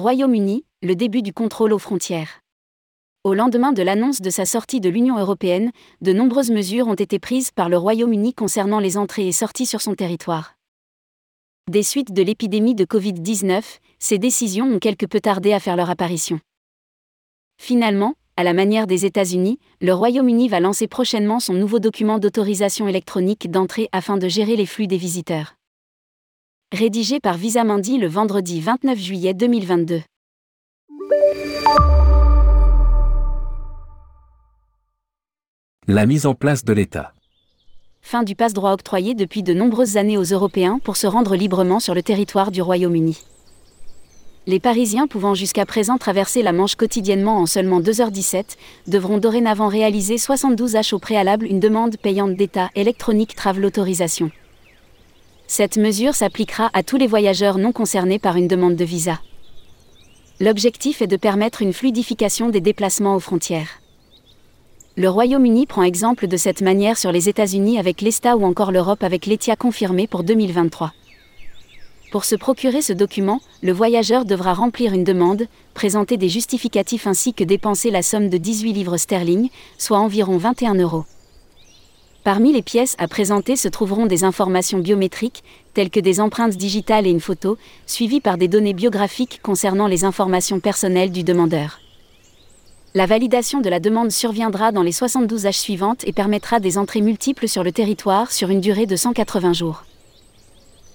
Royaume-Uni, le début du contrôle aux frontières. Au lendemain de l'annonce de sa sortie de l'Union européenne, de nombreuses mesures ont été prises par le Royaume-Uni concernant les entrées et sorties sur son territoire. Des suites de l'épidémie de Covid-19, ces décisions ont quelque peu tardé à faire leur apparition. Finalement, à la manière des États-Unis, le Royaume-Uni va lancer prochainement son nouveau document d'autorisation électronique d'entrée afin de gérer les flux des visiteurs. Rédigé par Visa Mandy le vendredi 29 juillet 2022. La mise en place de l'État. Fin du passe-droit octroyé depuis de nombreuses années aux Européens pour se rendre librement sur le territoire du Royaume-Uni. Les Parisiens pouvant jusqu'à présent traverser la Manche quotidiennement en seulement 2h17 devront dorénavant réaliser 72 H au préalable une demande payante d'État électronique Travel Autorisation. Cette mesure s'appliquera à tous les voyageurs non concernés par une demande de visa. L'objectif est de permettre une fluidification des déplacements aux frontières. Le Royaume-Uni prend exemple de cette manière sur les États-Unis avec l'ESTA ou encore l'Europe avec l'ETIA confirmé pour 2023. Pour se procurer ce document, le voyageur devra remplir une demande, présenter des justificatifs ainsi que dépenser la somme de 18 livres sterling, soit environ 21 euros. Parmi les pièces à présenter se trouveront des informations biométriques, telles que des empreintes digitales et une photo, suivies par des données biographiques concernant les informations personnelles du demandeur. La validation de la demande surviendra dans les 72 âges suivantes et permettra des entrées multiples sur le territoire sur une durée de 180 jours.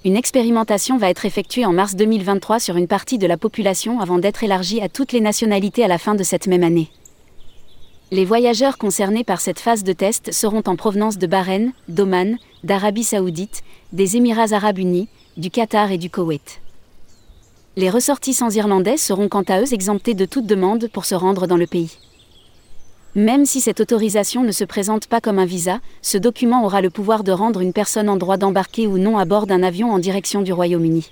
Une expérimentation va être effectuée en mars 2023 sur une partie de la population avant d'être élargie à toutes les nationalités à la fin de cette même année. Les voyageurs concernés par cette phase de test seront en provenance de Bahreïn, d'Oman, d'Arabie saoudite, des Émirats arabes unis, du Qatar et du Koweït. Les ressortissants irlandais seront quant à eux exemptés de toute demande pour se rendre dans le pays. Même si cette autorisation ne se présente pas comme un visa, ce document aura le pouvoir de rendre une personne en droit d'embarquer ou non à bord d'un avion en direction du Royaume-Uni.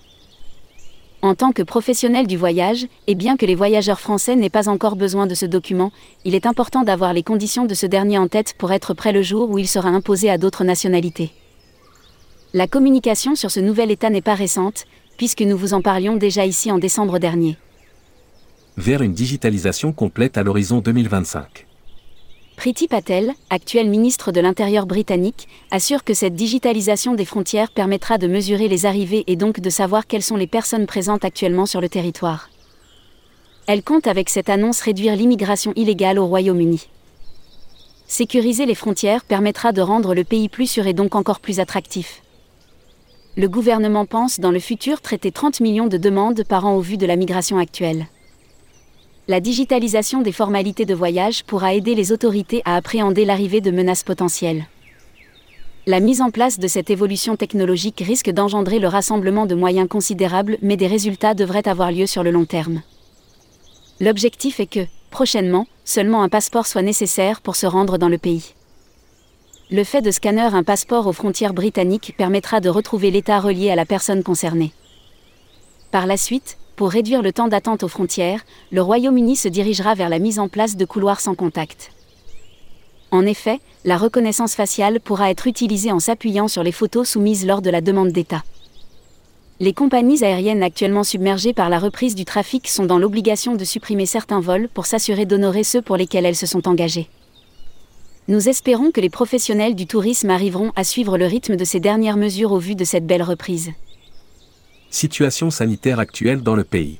En tant que professionnel du voyage, et bien que les voyageurs français n'aient pas encore besoin de ce document, il est important d'avoir les conditions de ce dernier en tête pour être prêt le jour où il sera imposé à d'autres nationalités. La communication sur ce nouvel état n'est pas récente, puisque nous vous en parlions déjà ici en décembre dernier. Vers une digitalisation complète à l'horizon 2025. Priti Patel, actuel ministre de l'Intérieur britannique, assure que cette digitalisation des frontières permettra de mesurer les arrivées et donc de savoir quelles sont les personnes présentes actuellement sur le territoire. Elle compte avec cette annonce réduire l'immigration illégale au Royaume-Uni. Sécuriser les frontières permettra de rendre le pays plus sûr et donc encore plus attractif le gouvernement pense dans le futur traiter 30 millions de demandes par an au vu de la migration actuelle. La digitalisation des formalités de voyage pourra aider les autorités à appréhender l'arrivée de menaces potentielles. La mise en place de cette évolution technologique risque d'engendrer le rassemblement de moyens considérables, mais des résultats devraient avoir lieu sur le long terme. L'objectif est que, prochainement, seulement un passeport soit nécessaire pour se rendre dans le pays le fait de scanner un passeport aux frontières britanniques permettra de retrouver l'état relié à la personne concernée. Par la suite, pour réduire le temps d'attente aux frontières, le Royaume-Uni se dirigera vers la mise en place de couloirs sans contact. En effet, la reconnaissance faciale pourra être utilisée en s'appuyant sur les photos soumises lors de la demande d'État. Les compagnies aériennes actuellement submergées par la reprise du trafic sont dans l'obligation de supprimer certains vols pour s'assurer d'honorer ceux pour lesquels elles se sont engagées. Nous espérons que les professionnels du tourisme arriveront à suivre le rythme de ces dernières mesures au vu de cette belle reprise. Situation sanitaire actuelle dans le pays.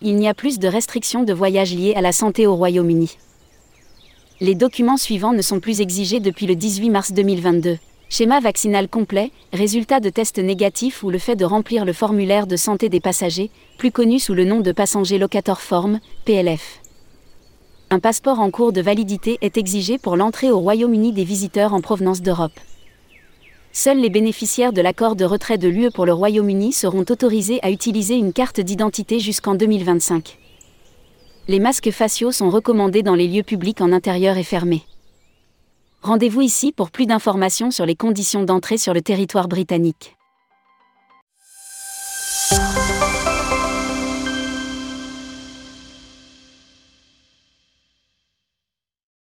Il n'y a plus de restrictions de voyage liées à la santé au Royaume-Uni. Les documents suivants ne sont plus exigés depuis le 18 mars 2022. Schéma vaccinal complet, résultat de tests négatifs ou le fait de remplir le formulaire de santé des passagers, plus connu sous le nom de Passenger Locator Form, PLF un passeport en cours de validité est exigé pour l'entrée au Royaume-Uni des visiteurs en provenance d'Europe. Seuls les bénéficiaires de l'accord de retrait de l'UE pour le Royaume-Uni seront autorisés à utiliser une carte d'identité jusqu'en 2025. Les masques faciaux sont recommandés dans les lieux publics en intérieur et fermés. Rendez-vous ici pour plus d'informations sur les conditions d'entrée sur le territoire britannique.